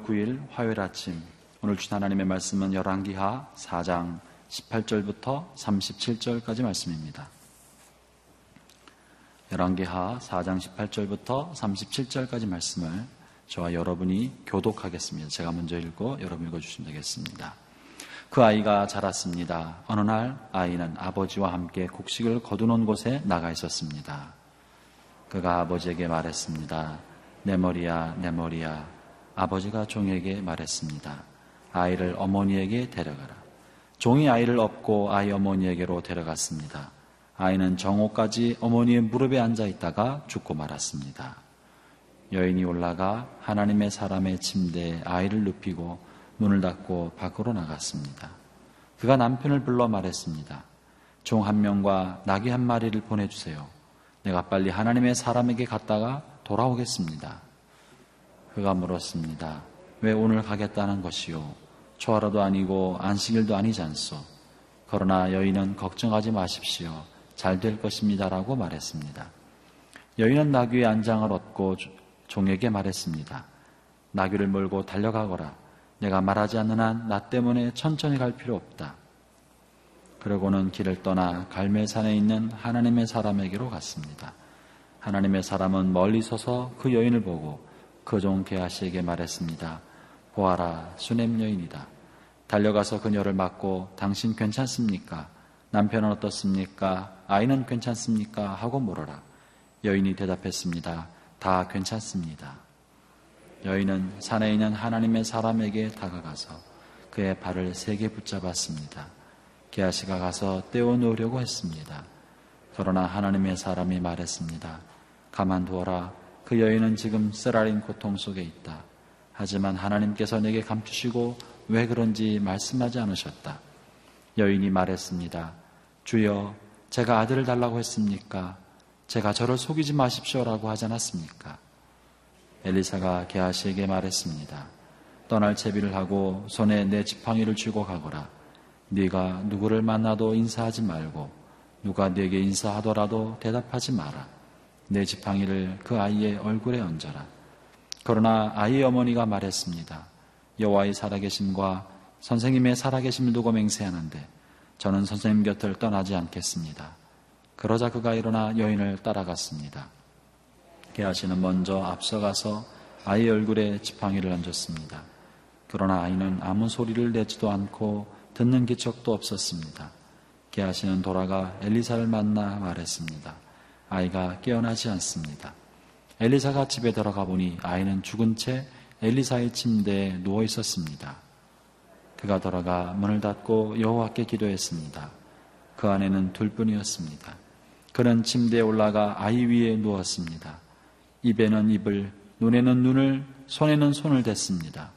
5월 9일 화요일 아침 오늘 주신 하나님의 말씀은 열왕기하 4장 18절부터 37절까지 말씀입니다. 열왕기하 4장 18절부터 37절까지 말씀을 저와 여러분이 교독하겠습니다. 제가 먼저 읽고 여러분 읽어주시면 되겠습니다. 그 아이가 자랐습니다. 어느 날 아이는 아버지와 함께 곡식을 거두는 곳에 나가 있었습니다. 그가 아버지에게 말했습니다. 내 머리야, 내 머리야. 아버지가 종에게 말했습니다. 아이를 어머니에게 데려가라. 종이 아이를 업고 아이 어머니에게로 데려갔습니다. 아이는 정오까지 어머니의 무릎에 앉아 있다가 죽고 말았습니다. 여인이 올라가 하나님의 사람의 침대에 아이를 눕히고 문을 닫고 밖으로 나갔습니다. 그가 남편을 불러 말했습니다. 종 한 명과 나귀 한 마리를 보내주세요. 내가 빨리 하나님의 사람에게 갔다가 돌아오겠습니다. 그가 물었습니다. 왜 오늘 가겠다는 것이요? 초하루도 아니고 안식일도 아니지 않소. 그러나 여인은 걱정하지 마십시오. 잘 될 것입니다라고 말했습니다. 여인은 나귀의 안장을 얻고 종에게 말했습니다. 나귀를 몰고 달려가거라. 내가 말하지 않는 한 나 때문에 천천히 갈 필요 없다. 그러고는 길을 떠나 갈매산에 있는 하나님의 사람에게로 갔습니다. 하나님의 사람은 멀리 서서 그 여인을 보고 그 종 게하시에게 말했습니다. 보아라, 수냄 여인이다. 달려가서 그녀를 맞고 당신 괜찮습니까? 남편은 어떻습니까? 아이는 괜찮습니까? 하고 물어라. 여인이 대답했습니다. 다 괜찮습니다. 여인은 산에 있는 하나님의 사람에게 다가가서 그의 발을 세게 붙잡았습니다. 게하시가 가서 떼어놓으려고 했습니다. 그러나 하나님의 사람이 말했습니다. 가만두어라. 그 여인은 지금 쓰라린 고통 속에 있다. 하지만 하나님께서 내게 감추시고 왜 그런지 말씀하지 않으셨다. 여인이 말했습니다. 주여, 제가 아들을 달라고 했습니까? 제가 저를 속이지 마십시오라고 하지 않았습니까? 엘리사가 게하시에게 말했습니다. 떠날 채비를 하고 손에 내 지팡이를 쥐고 가거라. 네가 누구를 만나도 인사하지 말고 누가 네게 인사하더라도 대답하지 마라. 내 지팡이를 그 아이의 얼굴에 얹어라. 그러나 아이의 어머니가 말했습니다. 여호와의 살아계심과 선생님의 살아계심을 두고 맹세하는데 저는 선생님 곁을 떠나지 않겠습니다. 그러자 그가 일어나 여인을 따라갔습니다. 게하시는 먼저 앞서가서 아이의 얼굴에 지팡이를 얹었습니다. 그러나 아이는 아무 소리를 내지도 않고 듣는 기척도 없었습니다. 게하시는 돌아가 엘리사를 만나 말했습니다. 아이가 깨어나지 않습니다. 엘리사가 집에 들어가 보니 아이는 죽은 채 엘리사의 침대에 누워 있었습니다. 그가 들어가 문을 닫고 여호와께 기도했습니다. 그 안에는 둘뿐이었습니다. 그는 침대에 올라가 아이 위에 누웠습니다. 입에는 입을, 눈에는 눈을, 손에는 손을 댔습니다.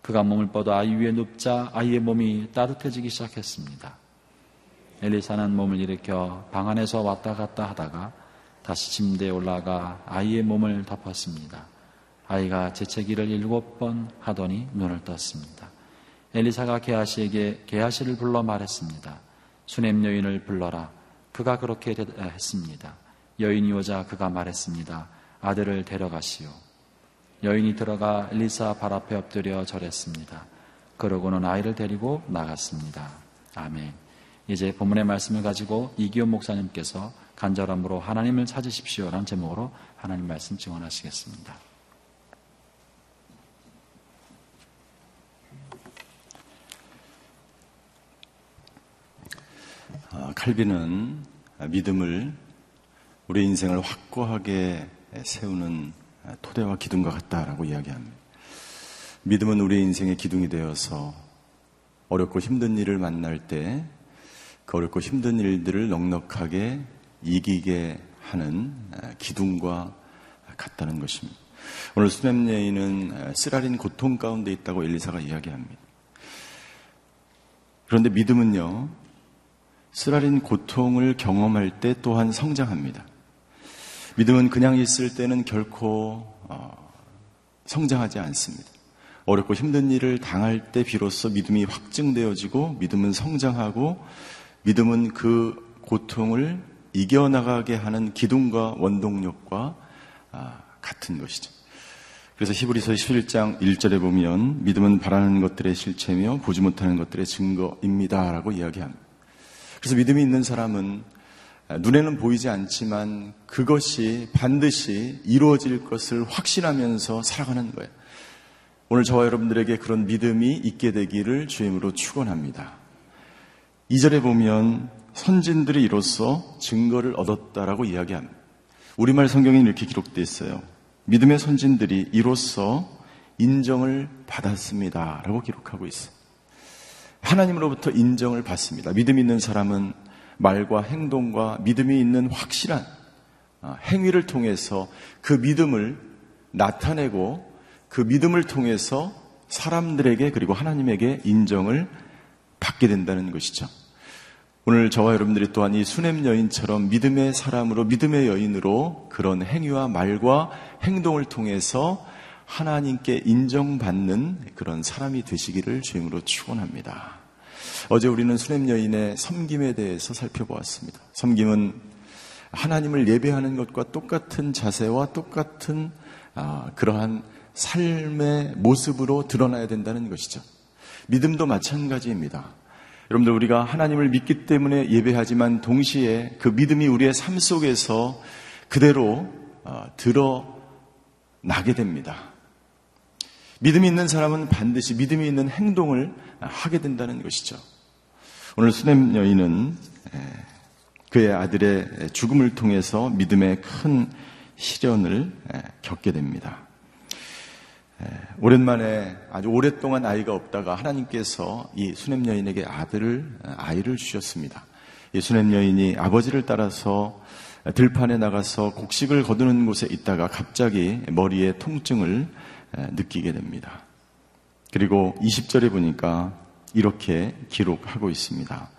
그가 몸을 뻗어 아이 위에 눕자 아이의 몸이 따뜻해지기 시작했습니다. 엘리사는 몸을 일으켜 방 안에서 왔다 갔다 하다가 다시 침대에 올라가 아이의 몸을 덮었습니다. 아이가 재채기를 일곱 번 하더니 눈을 떴습니다. 엘리사가 게하시에게 게하시를 불러 말했습니다. 수냄 여인을 불러라. 그가 그렇게 했습니다. 여인이 오자 그가 말했습니다. 아들을 데려가시오. 여인이 들어가 엘리사 발 앞에 엎드려 절했습니다. 그러고는 아이를 데리고 나갔습니다. 아멘. 이제 본문의 말씀을 가지고 이기호 목사님께서 간절함으로 하나님을 찾으십시오라는 제목으로 하나님 말씀 증언하시겠습니다. 아, 칼빈은 믿음을 우리 인생을 확고하게 세우는 토대와 기둥과 같다라고 이야기합니다. 믿음은 우리 인생의 기둥이 되어서 어렵고 힘든 일을 만날 때 그 어렵고 힘든 일들을 넉넉하게 이기게 하는 기둥과 같다는 것입니다. 오늘 수냄 여인은 쓰라린 고통 가운데 있다고 엘리사가 이야기합니다. 그런데 믿음은요, 쓰라린 고통을 경험할 때 또한 성장합니다. 믿음은 그냥 있을 때는 결코 어, 성장하지 않습니다. 어렵고 힘든 일을 당할 때 비로소 믿음이 확증되어지고 믿음은 성장하고 믿음은 그 고통을 이겨나가게 하는 기둥과 원동력과 아, 같은 것이죠. 그래서 히브리서 11장 1절에 보면 믿음은 바라는 것들의 실체며 보지 못하는 것들의 증거입니다라고 이야기합니다. 그래서 믿음이 있는 사람은 눈에는 보이지 않지만 그것이 반드시 이루어질 것을 확신하면서 살아가는 거예요. 오늘 저와 여러분들에게 그런 믿음이 있게 되기를 주임으로 축원합니다. 2절에 보면 선진들이 이로써 증거를 얻었다라고 이야기합니다. 우리말 성경에 이렇게 기록되어 있어요. 믿음의 선진들이 이로써 인정을 받았습니다 라고 기록하고 있어요. 하나님으로부터 인정을 받습니다. 믿음 있는 사람은 말과 행동과 믿음이 있는 확실한 아, 행위를 통해서 그 믿음을 나타내고 그 믿음을 통해서 사람들에게 그리고 하나님에게 인정을 받게 된다는 것이죠. 오늘 저와 여러분들이 또한 이 수냄 여인처럼 믿음의 사람으로 믿음의 여인으로 그런 행위와 말과 행동을 통해서 하나님께 인정받는 그런 사람이 되시기를 주임으로 축원합니다. 어제 우리는 수냄 여인의 섬김에 대해서 살펴보았습니다. 섬김은 하나님을 예배하는 것과 똑같은 자세와 똑같은 아, 그러한 삶의 모습으로 드러나야 된다는 것이죠. 믿음도 마찬가지입니다. 여러분들 우리가 하나님을 믿기 때문에 예배하지만 동시에 그 믿음이 우리의 삶 속에서 그대로 어, 드러나게 됩니다. 믿음이 있는 사람은 반드시 믿음이 있는 행동을 하게 된다는 것이죠. 오늘 수냄 여인은 그의 아들의 죽음을 통해서 믿음의 큰 시련을 겪게 됩니다. 예, 오랜만에 아주 오랫동안 아이가 없다가 하나님께서 이 수냄 여인에게 아들을 아이를 주셨습니다. 이 수냄 여인이 아버지를 따라서 들판에 나가서 곡식을 거두는 곳에 있다가 갑자기 머리에 통증을 느끼게 됩니다. 그리고 20절에 보니까 이렇게 기록하고 있습니다.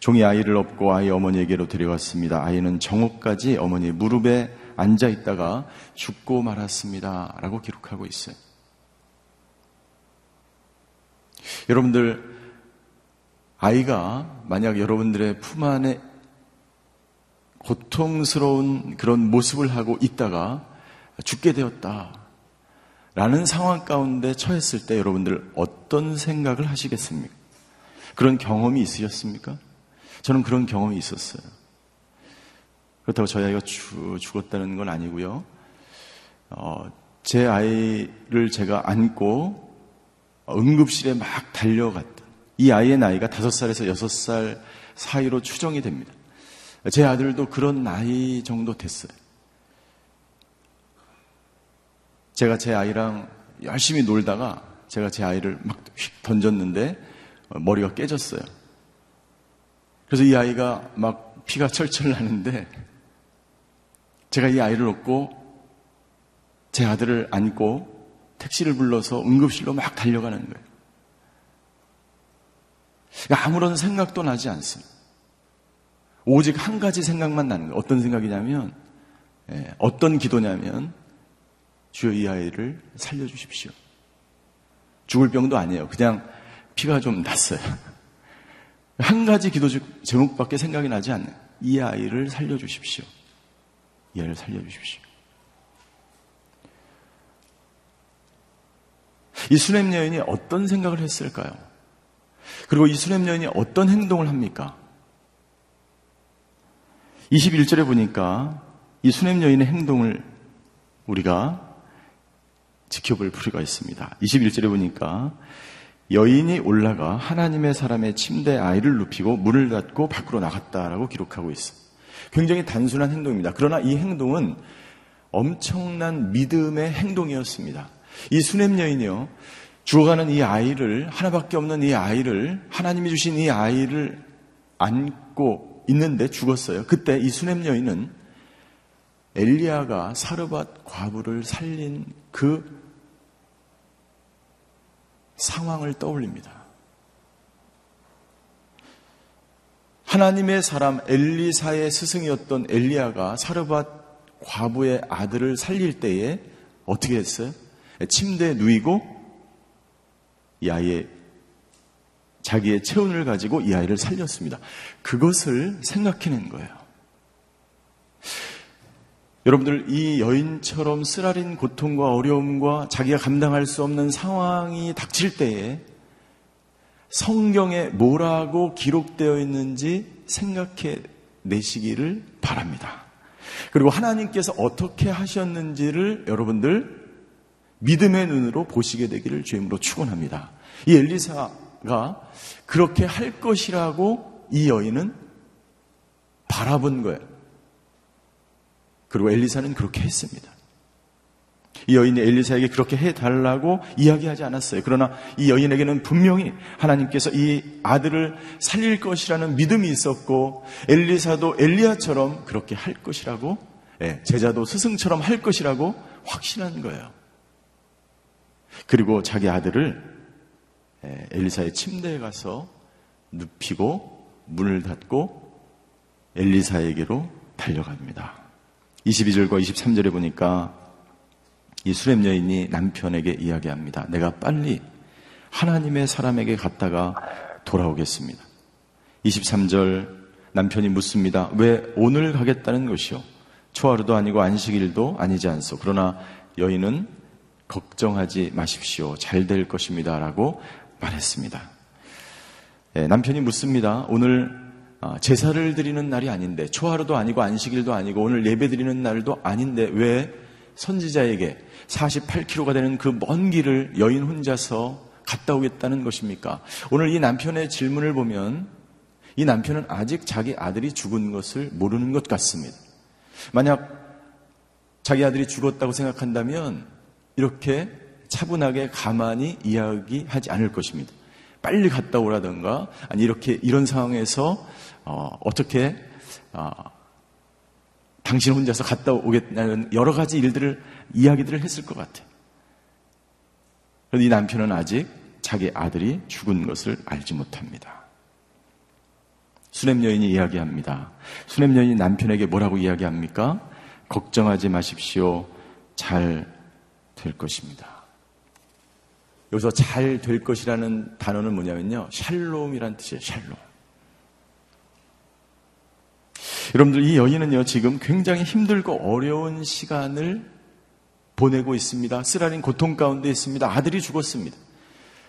종이 아이를 업고 아이 어머니에게로 데려갔습니다. 아이는 정오까지 어머니 무릎에 앉아 있다가 죽고 말았습니다. 라고 기록하고 있어요. 여러분들, 아이가 만약 여러분들의 품 안에 고통스러운 그런 모습을 하고 있다가 죽게 되었다. 라는 상황 가운데 처했을 때 여러분들 어떤 생각을 하시겠습니까? 그런 경험이 있으셨습니까? 저는 그런 경험이 있었어요. 그렇다고 저희 아이가 죽었다는 건 아니고요. 어, 제 아이를 제가 안고 응급실에 막 달려갔던 이 아이의 나이가 다섯 살에서 여섯 살 사이로 추정이 됩니다. 제 아들도 그런 나이 정도 됐어요. 제가 제 아이랑 열심히 놀다가 제가 제 아이를 막 휙 던졌는데 머리가 깨졌어요. 그래서 이 아이가 막 피가 철철 나는데 제가 이 아이를 얻고 제 아들을 안고 택시를 불러서 응급실로 막 달려가는 거예요. 그러니까 아무런 생각도 나지 않습니다. 오직 한 가지 생각만 나는 거예요. 어떤 생각이냐면, 예, 어떤 기도냐면, 주여 이 아이를 살려주십시오. 죽을 병도 아니에요. 그냥 피가 좀 났어요. 한 가지 기도 제목밖에 생각이 나지 않는 이 아이를 살려주십시오. 이 아이를 살려주십시오. 이 수냄 여인이 어떤 생각을 했을까요? 그리고 이 수냄 여인이 어떤 행동을 합니까? 21절에 보니까 이 수냄 여인의 행동을 우리가 지켜볼 필요가 있습니다. 21절에 보니까 여인이 올라가 하나님의 사람의 침대 아이를 눕히고 문을 닫고 밖으로 나갔다라고 기록하고 있어요. 굉장히 단순한 행동입니다. 그러나 이 행동은 엄청난 믿음의 행동이었습니다. 이 수냄 여인이요. 죽어가는 이 아이를, 하나밖에 없는 이 아이를, 하나님이 주신 이 아이를 안고 있는데 죽었어요. 그때 이 수냄 여인은 엘리야가 사르밧 과부를 살린 그 상황을 떠올립니다. 하나님의 사람 엘리사의 스승이었던 엘리야가 사르밧 과부의 아들을 살릴 때에 어떻게 했어요? 침대에 누이고 이 아이의 자기의 체온을 가지고 이 아이를 살렸습니다. 그것을 생각해낸 거예요. 여러분들 이 여인처럼 쓰라린 고통과 어려움과 자기가 감당할 수 없는 상황이 닥칠 때에 성경에 뭐라고 기록되어 있는지 생각해 내시기를 바랍니다. 그리고 하나님께서 어떻게 하셨는지를 여러분들 믿음의 눈으로 보시게 되기를 주임으로 축원합니다. 이 엘리사가 그렇게 할 것이라고 이 여인은 바라본 거예요. 그리고 엘리사는 그렇게 했습니다. 이 여인이 엘리사에게 그렇게 해달라고 이야기하지 않았어요. 그러나 이 여인에게는 분명히 하나님께서 이 아들을 살릴 것이라는 믿음이 있었고 엘리사도 엘리야처럼 그렇게 할 것이라고 예, 제자도 스승처럼 할 것이라고 확신한 거예요. 그리고 자기 아들을 예, 엘리사의 침대에 가서 눕히고 문을 닫고 엘리사에게로 달려갑니다. 22절과 23절에 보니까 이 수렘 여인이 남편에게 이야기합니다. 내가 빨리 하나님의 사람에게 갔다가 돌아오겠습니다. 23절 남편이 묻습니다. 왜 오늘 가겠다는 것이요? 초하루도 아니고 안식일도 아니지 않소. 그러나 여인은 걱정하지 마십시오. 잘 될 것입니다. 라고 말했습니다. 네, 남편이 묻습니다. 오늘 아, 제사를 드리는 날이 아닌데, 초하루도 아니고 안식일도 아니고 오늘 예배 드리는 날도 아닌데 왜 선지자에게 48km가 되는 그 먼 길을 여인 혼자서 갔다 오겠다는 것입니까? 오늘 이 남편의 질문을 보면 이 남편은 아직 자기 아들이 죽은 것을 모르는 것 같습니다. 만약 자기 아들이 죽었다고 생각한다면 이렇게 차분하게 가만히 이야기하지 않을 것입니다. 빨리 갔다 오라던가, 아니, 이렇게, 이런 상황에서, 어, 떻게 어, 당신 혼자서 갔다 오겠다는 여러 가지 일들을 이야기들을 했을 것 같아요. 그런데 이 남편은 아직 자기 아들이 죽은 것을 알지 못합니다. 수냄 여인이 이야기합니다. 수냄 여인이 남편에게 뭐라고 이야기합니까? 걱정하지 마십시오. 잘 될 것입니다. 여기서 잘 될 것이라는 단어는 뭐냐면요. 샬롬이란 뜻이에요. 샬롬. 여러분들 이 여인은요 지금 굉장히 힘들고 어려운 시간을 보내고 있습니다. 쓰라린 고통 가운데 있습니다. 아들이 죽었습니다.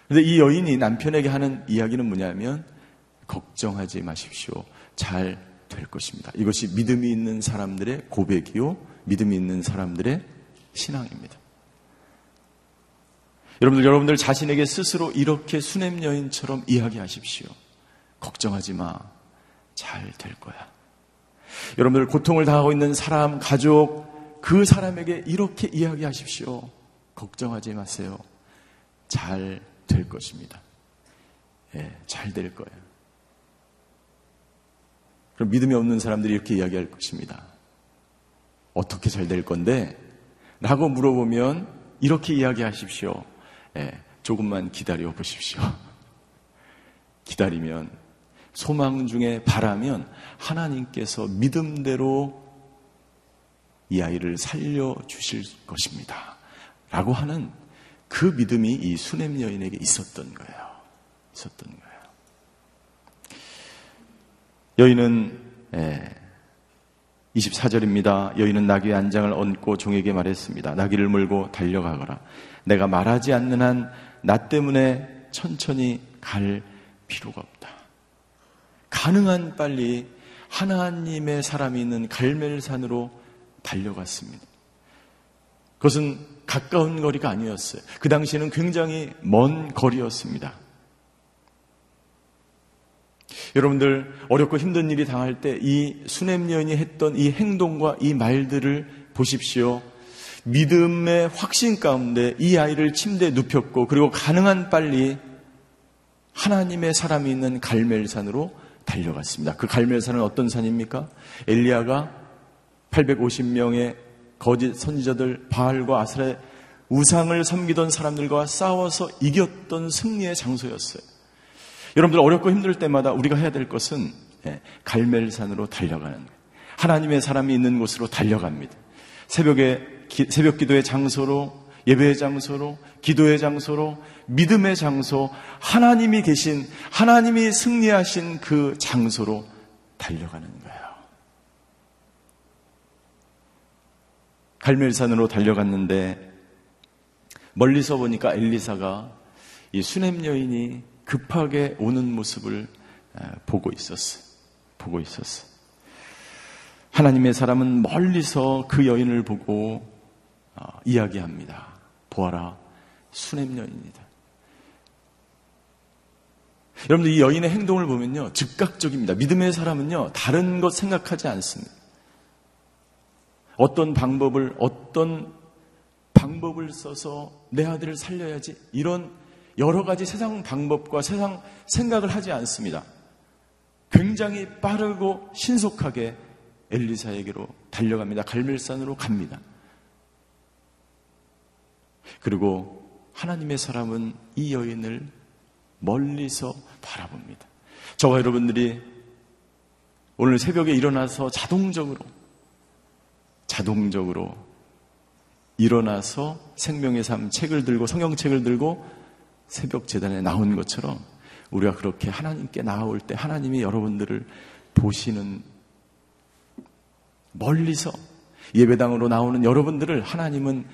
그런데 이 여인이 남편에게 하는 이야기는 뭐냐면 걱정하지 마십시오. 잘 될 것입니다. 이것이 믿음이 있는 사람들의 고백이요, 믿음이 있는 사람들의 신앙입니다. 여러분들, 여러분들 자신에게 스스로 이렇게 수냄 여인처럼 이야기하십시오. 걱정하지 마. 잘 될 거야. 여러분들 고통을 당하고 있는 사람, 가족, 그 사람에게 이렇게 이야기하십시오. 걱정하지 마세요. 잘 될 것입니다. 예, 잘 될 거예요. 그럼 믿음이 없는 사람들이 이렇게 이야기할 것입니다. 어떻게 잘 될 건데? 라고 물어보면 이렇게 이야기하십시오. 예, 조금만 기다려 보십시오. 기다리면 소망 중에 바라면 하나님께서 믿음대로 이 아이를 살려 주실 것입니다. 라고 하는 그 믿음이 이 수냄 여인에게 있었던 거예요. 있었던 거예요. 여인은 예, 24절입니다. 여인은 나귀의 안장을 얹고 종에게 말했습니다. 나귀를 몰고 달려가거라. 내가 말하지 않는 한 나 때문에 천천히 갈 필요가 없다. 가능한 빨리 하나님의 사람이 있는 갈멜산으로 달려갔습니다. 그것은 가까운 거리가 아니었어요. 그 당시에는 굉장히 먼 거리였습니다. 여러분들 어렵고 힘든 일이 당할 때 이 수냄 여인이 했던 이 행동과 이 말들을 보십시오. 믿음의 확신 가운데 이 아이를 침대에 눕혔고 그리고 가능한 빨리 하나님의 사람이 있는 갈멜산으로 달려갔습니다. 그 갈멜산은 어떤 산입니까? 엘리야가 850명의 거짓 선지자들 바알과 아스라의 우상을 섬기던 사람들과 싸워서 이겼던 승리의 장소였어요. 여러분들 어렵고 힘들 때마다 우리가 해야 될 것은 예, 갈멜산으로 달려가는. 하나님의 사람이 있는 곳으로 달려갑니다. 새벽에 새벽 기도의 장소로 예배의 장소로, 기도의 장소로, 믿음의 장소, 하나님이 계신, 하나님이 승리하신 그 장소로 달려가는 거예요. 갈멜산으로 달려갔는데 멀리서 보니까 엘리사가 이 수냄 여인이 급하게 오는 모습을 보고 있었어. 보고 있었어. 하나님의 사람은 멀리서 그 여인을 보고 어, 이야기합니다. 보아라, 수냄 여인이다. 여러분들 이 여인의 행동을 보면요, 즉각적입니다. 믿음의 사람은요, 다른 것 생각하지 않습니다. 어떤 방법을, 어떤 방법을 써서 내 아들을 살려야지, 이런 여러 가지 세상 방법과 세상 생각을 하지 않습니다. 굉장히 빠르고 신속하게 엘리사에게로 달려갑니다. 갈멜산으로 갑니다. 그리고 하나님의 사람은 이 여인을 멀리서 바라봅니다. 저와 여러분들이 오늘 새벽에 일어나서 자동적으로, 자동적으로 일어나서 생명의 삶 책을 들고 성경책을 들고 새벽 재단에 나온 것처럼 우리가 그렇게 하나님께 나올 때 하나님이 여러분들을 보시는 멀리서 예배당으로 나오는 여러분들을 하나님은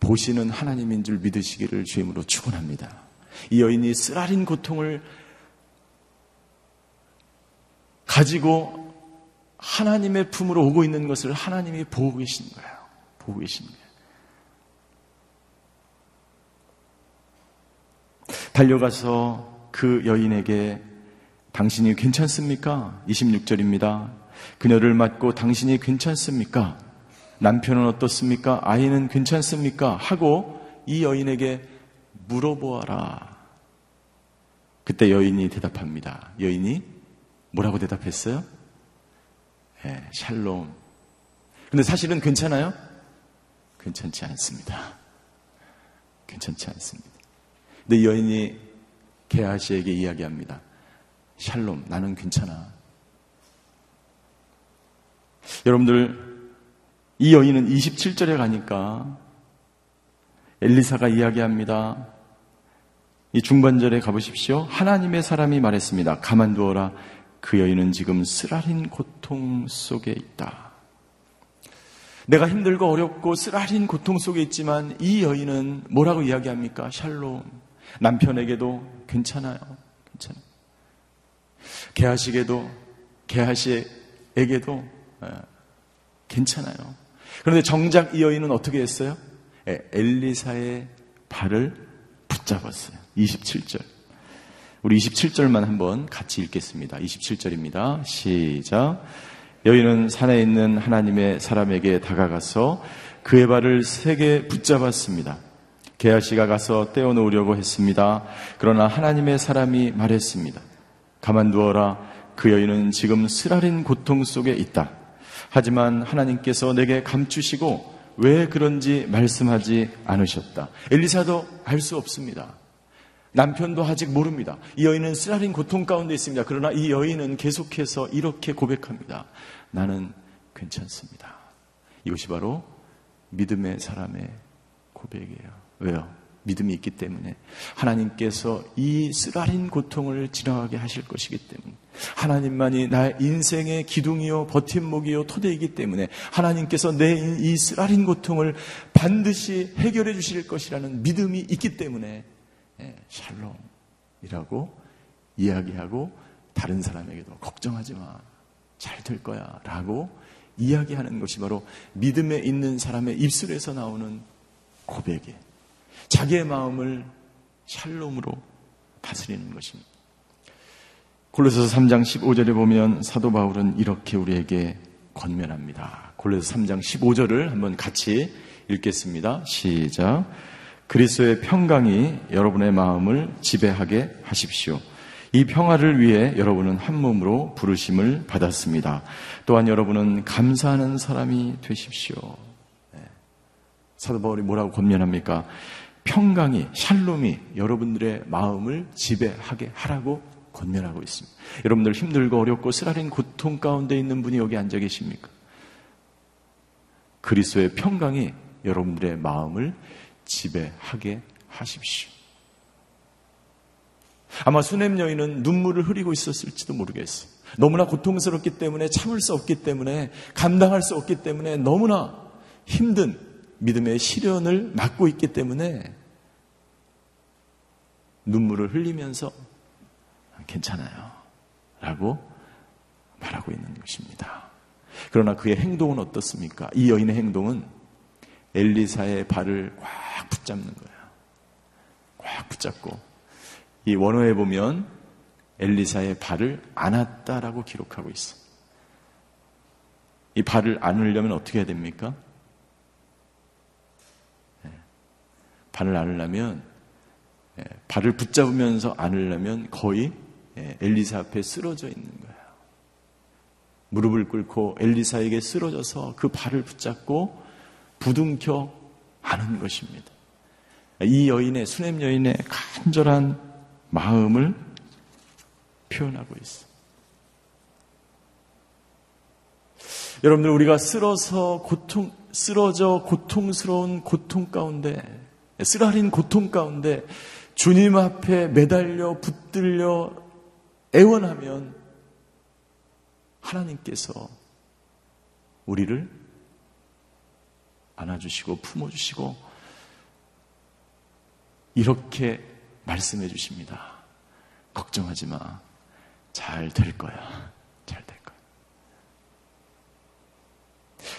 보시는 하나님인 줄 믿으시기를 주임으로 축원합니다. 이 여인이 쓰라린 고통을 가지고 하나님의 품으로 오고 있는 것을 하나님이 보고 계신 거예요. 보고 계신 거예요. 달려가서 그 여인에게 당신이 괜찮습니까? 26절입니다. 그녀를 맞고 당신이 괜찮습니까? 남편은 어떻습니까? 아이는 괜찮습니까? 하고 이 여인에게 물어보아라. 그때 여인이 대답합니다. 여인이 뭐라고 대답했어요? 네, 샬롬. 근데 사실은 괜찮아요? 괜찮지 않습니다. 괜찮지 않습니다. 근데 여인이 게하시에게 이야기합니다. 샬롬, 나는 괜찮아. 여러분들, 이 여인은 27절에 가니까 엘리사가 이야기합니다. 이 중반절에 가보십시오. 하나님의 사람이 말했습니다. 가만두어라. 그 여인은 지금 쓰라린 고통 속에 있다. 내가 힘들고 어렵고 쓰라린 고통 속에 있지만 이 여인은 뭐라고 이야기합니까? 샬롬. 남편에게도 괜찮아요. 괜찮아요. 개하시게도, 개하시에게도 예, 괜찮아요. 그런데 정작 이 여인은 어떻게 했어요? 예, 엘리사의 발을 붙잡았어요. 27절. 우리 27절만 한번 같이 읽겠습니다. 27절입니다. 시작. 여인은 산에 있는 하나님의 사람에게 다가가서 그의 발을 세게 붙잡았습니다. 게하시가 가서 떼어놓으려고 했습니다. 그러나 하나님의 사람이 말했습니다. 가만두어라. 그 여인은 지금 쓰라린 고통 속에 있다. 하지만 하나님께서 내게 감추시고 왜 그런지 말씀하지 않으셨다. 엘리사도 알 수 없습니다. 남편도 아직 모릅니다. 이 여인은 쓰라린 고통 가운데 있습니다. 그러나 이 여인은 계속해서 이렇게 고백합니다. 나는 괜찮습니다. 이것이 바로 믿음의 사람의 고백이에요. 왜요? 믿음이 있기 때문에 하나님께서 이 쓰라린 고통을 지나가게 하실 것이기 때문에 하나님만이 나의 인생의 기둥이요 버팀목이요 토대이기 때문에 하나님께서 내 이 쓰라린 고통을 반드시 해결해 주실 것이라는 믿음이 있기 때문에 예, 샬롬이라고 이야기하고 다른 사람에게도 걱정하지 마. 잘 될 거야. 라고 이야기하는 것이 바로 믿음에 있는 사람의 입술에서 나오는 고백이에요. 자기의 마음을 샬롬으로 다스리는 것입니다. 골로새서 3장 15절에 보면 사도 바울은 이렇게 우리에게 권면합니다. 골로새 3장 15절을 한번 같이 읽겠습니다. 시작. 그리스도의 평강이 여러분의 마음을 지배하게 하십시오. 이 평화를 위해 여러분은 한 몸으로 부르심을 받았습니다. 또한 여러분은 감사하는 사람이 되십시오. 네. 사도 바울이 뭐라고 권면합니까? 평강이, 샬롬이 여러분들의 마음을 지배하게 하라고 권면하고 있습니다. 여러분들 힘들고 어렵고 쓰라린 고통 가운데 있는 분이 여기 앉아 계십니까? 그리스도의 평강이 여러분들의 마음을 지배하게 하십시오. 아마 수냄 여인은 눈물을 흐리고 있었을지도 모르겠어요. 너무나 고통스럽기 때문에 참을 수 없기 때문에 감당할 수 없기 때문에 너무나 힘든 믿음의 시련을 맞고 있기 때문에 눈물을 흘리면서 괜찮아요. 라고 말하고 있는 것입니다. 그러나 그의 행동은 어떻습니까? 이 여인의 행동은 엘리사의 발을 꽉 붙잡는 거예요. 꽉 붙잡고 이 원어에 보면 엘리사의 발을 안았다라고 기록하고 있어. 이 발을 안으려면 어떻게 해야 됩니까? 발을 안으려면 네. 발을 붙잡으면서 안으려면 거의 네. 엘리사 앞에 쓰러져 있는 거예요. 무릎을 꿇고 엘리사에게 쓰러져서 그 발을 붙잡고 부둥켜 안은 것입니다. 이 여인의 수냄 여인의 간절한 마음을 표현하고 있어. 여러분들 우리가 쓰러서 고통 쓰러져 고통스러운 고통 가운데 쓰라린 고통 가운데 주님 앞에 매달려 붙들려 애원하면 하나님께서 우리를 안아주시고 품어주시고 이렇게 말씀해 주십니다. 걱정하지 마. 잘 될 거야. 잘 될 거야.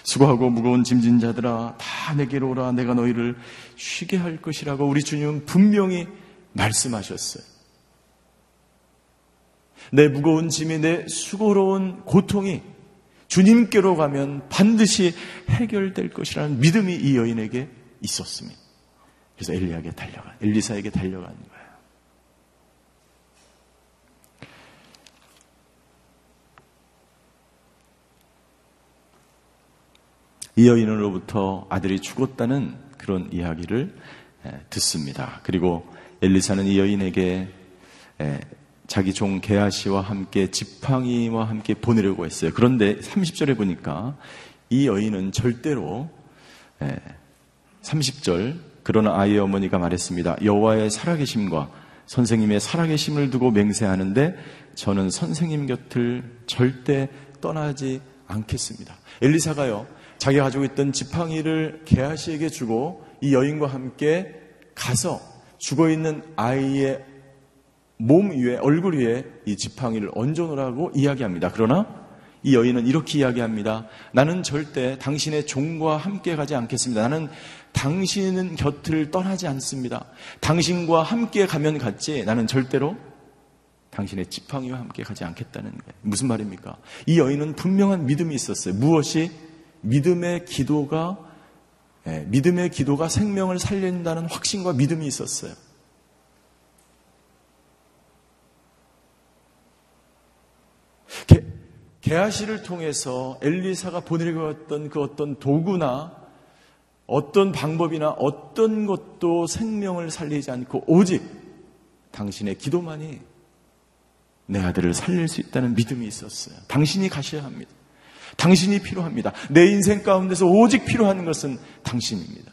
수고하고 무거운 짐진 자들아, 다 내게로 오라. 내가 너희를 쉬게 할 것이라고 우리 주님은 분명히 말씀하셨어요. 내 무거운 짐이 내 수고로운 고통이 주님께로 가면 반드시 해결될 것이라는 믿음이 이 여인에게 있었습니다. 그래서 엘리야에게 달려간, 엘리사에게 달려간 거예요. 이 여인으로부터 아들이 죽었다는 그런 이야기를 듣습니다. 그리고 엘리사는 이 여인에게 자기 종 게하시와 함께 지팡이와 함께 보내려고 했어요. 그런데 30절에 보니까 이 여인은 절대로 30절 그러나 아이의 어머니가 말했습니다. 여호와의 살아계심과 선생님의 살아계심을 두고 맹세하는데 저는 선생님 곁을 절대 떠나지 않겠습니다. 엘리사가요. 자기가 가지고 있던 지팡이를 게하시에게 주고 이 여인과 함께 가서 죽어 있는 아이의 몸 위에 얼굴 위에 이 지팡이를 얹어 놓으라고 이야기합니다. 그러나 이 여인은 이렇게 이야기합니다. 나는 절대 당신의 종과 함께 가지 않겠습니다. 나는 당신은 곁을 떠나지 않습니다. 당신과 함께 가면 갔지 나는 절대로 당신의 지팡이와 함께 가지 않겠다는 거예요. 무슨 말입니까? 이 여인은 분명한 믿음이 있었어요. 무엇이 믿음의 기도가 예, 믿음의 기도가 생명을 살린다는 확신과 믿음이 있었어요. 게, 게하시를 통해서 엘리사가 보내려고 했던 그 어떤 도구나 어떤 방법이나 어떤 것도 생명을 살리지 않고 오직 당신의 기도만이 내 아들을 살릴 수 있다는 믿음이 있었어요. 당신이 가셔야 합니다. 당신이 필요합니다. 내 인생 가운데서 오직 필요한 것은 당신입니다.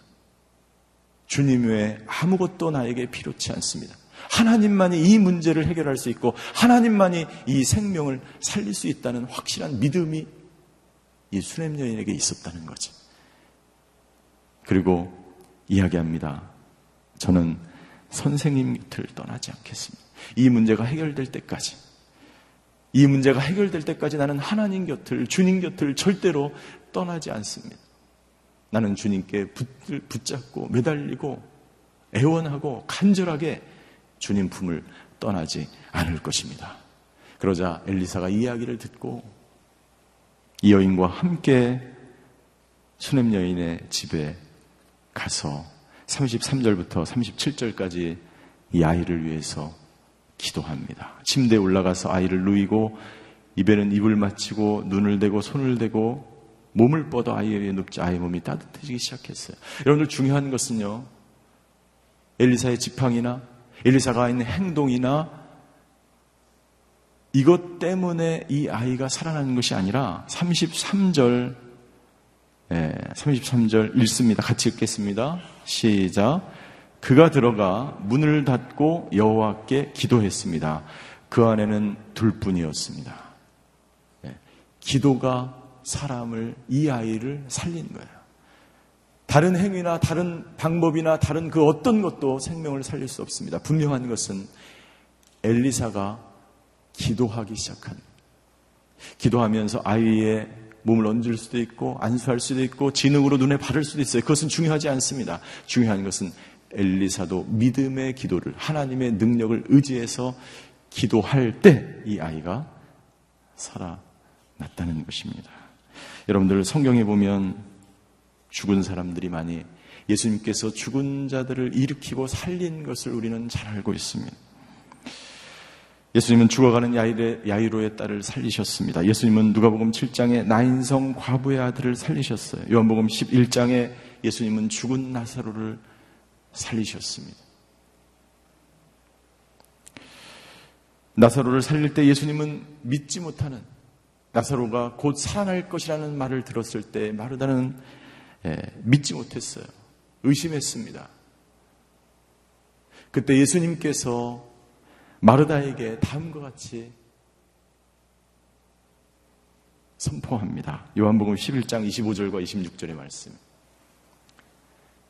주님 외에 아무것도 나에게 필요치 않습니다. 하나님만이 이 문제를 해결할 수 있고 하나님만이 이 생명을 살릴 수 있다는 확실한 믿음이 이 수냄 여인에게 있었다는 거죠. 그리고 이야기합니다. 저는 선생님 곁을 떠나지 않겠습니다. 이 문제가 해결될 때까지 이 문제가 해결될 때까지 나는 하나님 곁을, 주님 곁을 절대로 떠나지 않습니다. 나는 주님께 붙잡고 매달리고 애원하고 간절하게 주님 품을 떠나지 않을 것입니다. 그러자 엘리사가 이야기를 듣고 이 여인과 함께 수냄 여인의 집에 가서 33절부터 37절까지 이 아이를 위해서 기도합니다. 침대에 올라가서 아이를 누이고 입에는 입을 맞추고 눈을 대고 손을 대고 몸을 뻗어 아이 위에 눕자 아이 몸이 따뜻해지기 시작했어요. 여러분들 중요한 것은요. 엘리사의 지팡이나 엘리사가 있는 행동이나 이것 때문에 이 아이가 살아나는 것이 아니라 33절 예, 33절 읽습니다. 같이 읽겠습니다. 시작. 그가 들어가 문을 닫고 여호와께 기도했습니다. 그 안에는 둘뿐이었습니다. 네. 기도가 사람을 이 아이를 살린 거예요. 다른 행위나 다른 방법이나 다른 그 어떤 것도 생명을 살릴 수 없습니다. 분명한 것은 엘리사가 기도하기 시작한 기도하면서 아이의 몸을 얹을 수도 있고 안수할 수도 있고 진흙으로 눈에 바를 수도 있어요. 그것은 중요하지 않습니다. 중요한 것은 엘리사도 믿음의 기도를 하나님의 능력을 의지해서 기도할 때 이 아이가 살아났다는 것입니다. 여러분들 성경에 보면 죽은 사람들이 많이 예수님께서 죽은 자들을 일으키고 살린 것을 우리는 잘 알고 있습니다. 예수님은 죽어가는 야이로의 딸을 살리셨습니다. 예수님은 누가복음 7장에 나인성 과부의 아들을 살리셨어요. 요한복음 11장에 예수님은 죽은 나사로를 살리셨습니다. 나사로를 살릴 때 예수님은 믿지 못하는 나사로가 곧 살아날 것이라는 말을 들었을 때 마르다는 예, 믿지 못했어요. 의심했습니다. 그때 예수님께서 마르다에게 다음과 같이 선포합니다. 요한복음 11장 25절과 26절의 말씀.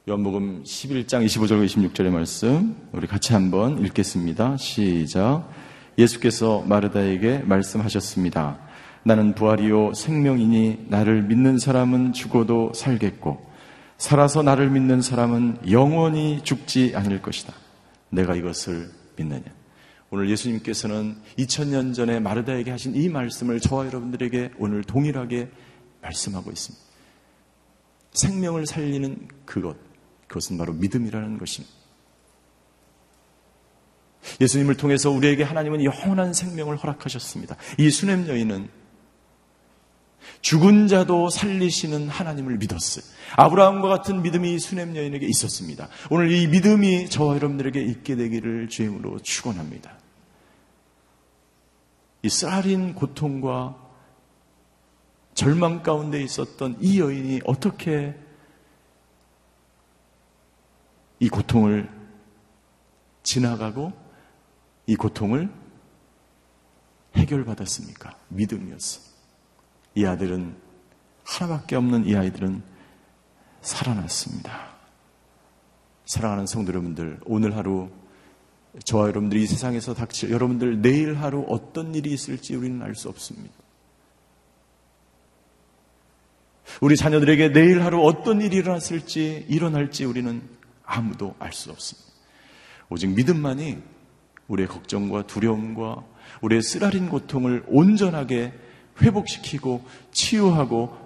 요한복음 11장 25절과 26절의 말씀 우리 같이 한번 읽겠습니다. 시작. 예수께서 마르다에게 말씀하셨습니다. 나는 부활이요 생명이니 나를 믿는 사람은 죽어도 살겠고 살아서 나를 믿는 사람은 영원히 죽지 않을 것이다. 내가 이것을 믿느냐? 오늘 예수님께서는 2000년 전에 마르다에게 하신 이 말씀을 저와 여러분들에게 오늘 동일하게 말씀하고 있습니다. 생명을 살리는 그것, 그것은 바로 믿음이라는 것입니다. 예수님을 통해서 우리에게 하나님은 영원한 생명을 허락하셨습니다. 이 수냄 여인은 죽은 자도 살리시는 하나님을 믿었어요. 아브라함과 같은 믿음이 수냄 여인에게 있었습니다. 오늘 이 믿음이 저와 여러분들에게 있게 되기를 주임으로 축원합니다. 이 쌀인 고통과 절망 가운데 있었던 이 여인이 어떻게 이 고통을 지나가고 이 고통을 해결받았습니까? 믿음이었어. 이 아들은 하나밖에 없는 이 아이들은 살아났습니다. 사랑하는 성도 여러분들, 오늘 하루 저와 여러분들이 이 세상에서 닥칠 여러분들 내일 하루 어떤 일이 있을지 우리는 알 수 없습니다. 우리 자녀들에게 내일 하루 어떤 일이 일어났을지 일어날지 우리는 아무도 알 수 없습니다. 오직 믿음만이 우리의 걱정과 두려움과 우리의 쓰라린 고통을 온전하게 회복시키고 치유하고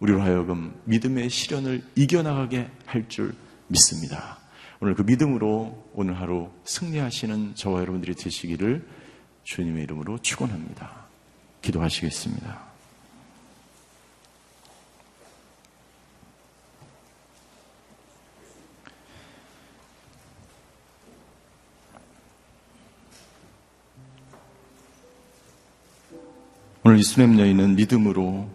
우리로 하여금 믿음의 시련을 이겨나가게 할 줄 믿습니다. 오늘 그 믿음으로 오늘 하루 승리하시는 저와 여러분들이 되시기를 주님의 이름으로 축원합니다. 기도하시겠습니다. 오늘 이 수냄 여인은 믿음으로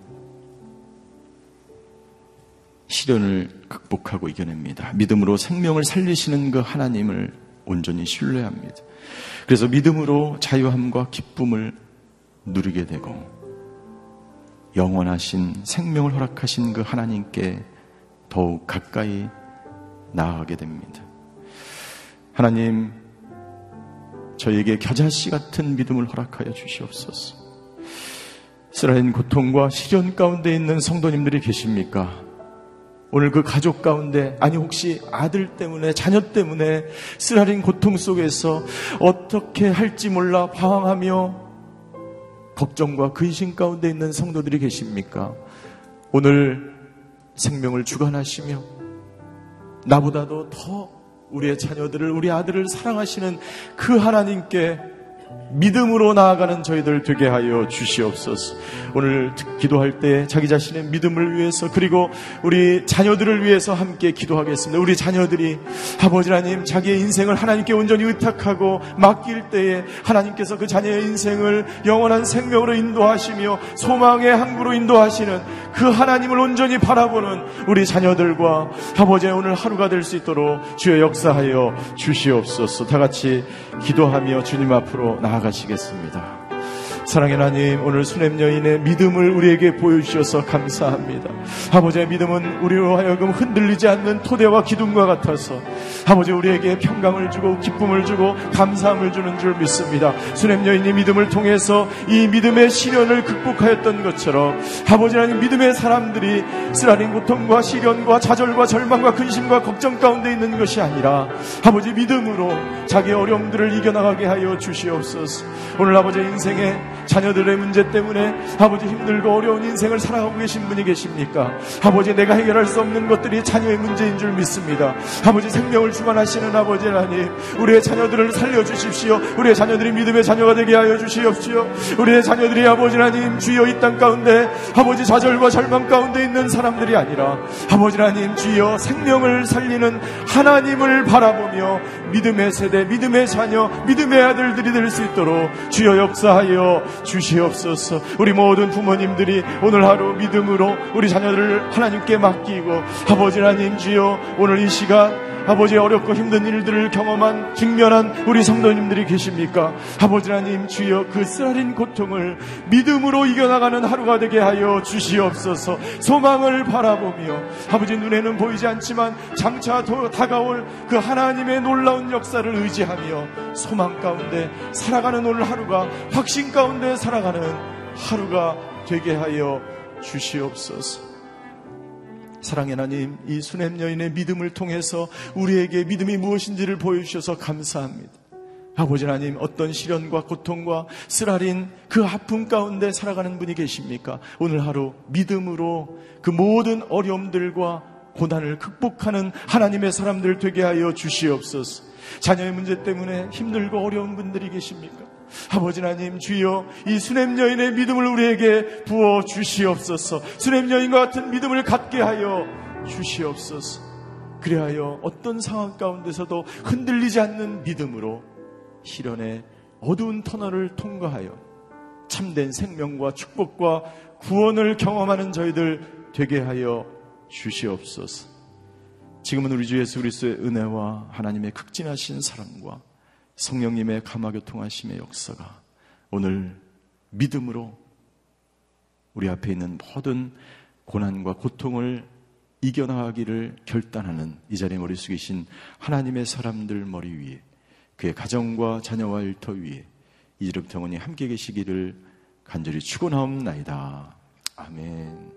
시련을 극복하고 이겨냅니다. 믿음으로 생명을 살리시는 그 하나님을 온전히 신뢰합니다. 그래서 믿음으로 자유함과 기쁨을 누리게 되고 영원하신 생명을 허락하신 그 하나님께 더욱 가까이 나아가게 됩니다. 하나님, 저에게 겨자씨 같은 믿음을 허락하여 주시옵소서. 쓰라린 고통과 시련 가운데 있는 성도님들이 계십니까? 오늘 그 가족 가운데 아니 혹시 아들 때문에 자녀 때문에 쓰라린 고통 속에서 어떻게 할지 몰라 방황하며 걱정과 근심 가운데 있는 성도들이 계십니까? 오늘 생명을 주관하시며 나보다도 더 우리의 자녀들을 우리 아들을 사랑하시는 그 하나님께 믿음으로 나아가는 저희들 되게 하여 주시옵소서. 오늘 기도할 때 자기 자신의 믿음을 위해서 그리고 우리 자녀들을 위해서 함께 기도하겠습니다. 우리 자녀들이 아버지 하나님 자기의 인생을 하나님께 온전히 의탁하고 맡길 때에 하나님께서 그 자녀의 인생을 영원한 생명으로 인도하시며 소망의 항구로 인도하시는 그 하나님을 온전히 바라보는 우리 자녀들과 아버지의 오늘 하루가 될 수 있도록 주의 역사하여 주시옵소서. 다 같이 기도하며 주님 앞으로 나아가시겠습니다. 사랑의 하나님, 오늘 수냄 여인의 믿음을 우리에게 보여주셔서 감사합니다. 아버지의 믿음은 우리로 하여금 흔들리지 않는 토대와 기둥과 같아서 아버지 우리에게 평강을 주고 기쁨을 주고 감사함을 주는 줄 믿습니다. 수냄 여인이 믿음을 통해서 이 믿음의 시련을 극복하였던 것처럼 아버지 하나님 믿음의 사람들이 쓰라린 고통과 시련과 좌절과 절망과 근심과 걱정 가운데 있는 것이 아니라 아버지 믿음으로 자기 어려움들을 이겨나가게 하여 주시옵소서. 오늘 아버지 인생에 자녀들의 문제 때문에 아버지 힘들고 어려운 인생을 살아가고 계신 분이 계십니까? 아버지 내가 해결할 수 없는 것들이 자녀의 문제인 줄 믿습니다. 아버지 생명을 주관하시는 아버지 하나님 우리의 자녀들을 살려주십시오. 우리의 자녀들이 믿음의 자녀가 되게 하여 주시옵시오. 우리의 자녀들이 아버지 하나님 주여 이 땅 가운데 아버지 좌절과 절망 가운데 있는 사람들이 아니라 아버지 하나님 주여 생명을 살리는 하나님을 바라보며 믿음의 세대, 믿음의 자녀, 믿음의 아들들이 될 수 있도록 주여 역사하여 주시옵소서. 우리 모든 부모님들이 오늘 하루 믿음으로 우리 자녀들을 하나님께 맡기고 아버지 하나님 주여 오늘 이 시간 아버지 어렵고 힘든 일들을 경험한 직면한 우리 성도님들이 계십니까? 아버지 하나님 주여 그 쓰라린 고통을 믿음으로 이겨나가는 하루가 되게 하여 주시옵소서 소망을 바라보며 아버지 눈에는 보이지 않지만 장차 다가올 그 하나님의 놀라운 역사를 의지하며 소망 가운데 살아가는 오늘 하루가 확신 가운데 살아가는 하루가 되게 하여 주시옵소서. 사랑의 하나님, 이 수냄 여인의 믿음을 통해서 우리에게 믿음이 무엇인지를 보여주셔서 감사합니다. 아버지 하나님, 어떤 시련과 고통과 쓰라린 그 아픔 가운데 살아가는 분이 계십니까? 오늘 하루 믿음으로 그 모든 어려움들과 고난을 극복하는 하나님의 사람들 되게 하여 주시옵소서. 자녀의 문제 때문에 힘들고 어려운 분들이 계십니까? 아버지 하나님 주여 이 수냄 여인의 믿음을 우리에게 부어 주시옵소서. 수냄 여인과 같은 믿음을 갖게 하여 주시옵소서. 그리하여 어떤 상황 가운데서도 흔들리지 않는 믿음으로 시련의 어두운 터널을 통과하여 참된 생명과 축복과 구원을 경험하는 저희들 되게 하여 주시옵소서. 지금은 우리 주 예수 그리스도의 은혜와 하나님의 극진하신 사랑과 성령님의 감화교통하심의 역사가 오늘 믿음으로 우리 앞에 있는 모든 고난과 고통을 이겨나가기를 결단하는 이 자리에 머리 숙이신 하나님의 사람들 머리 위에 그의 가정과 자녀와 일터 위에 이제부터 영원히 함께 계시기를 간절히 축원하옵나이다. 아멘.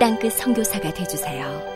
땅끝 성교사가 되주세요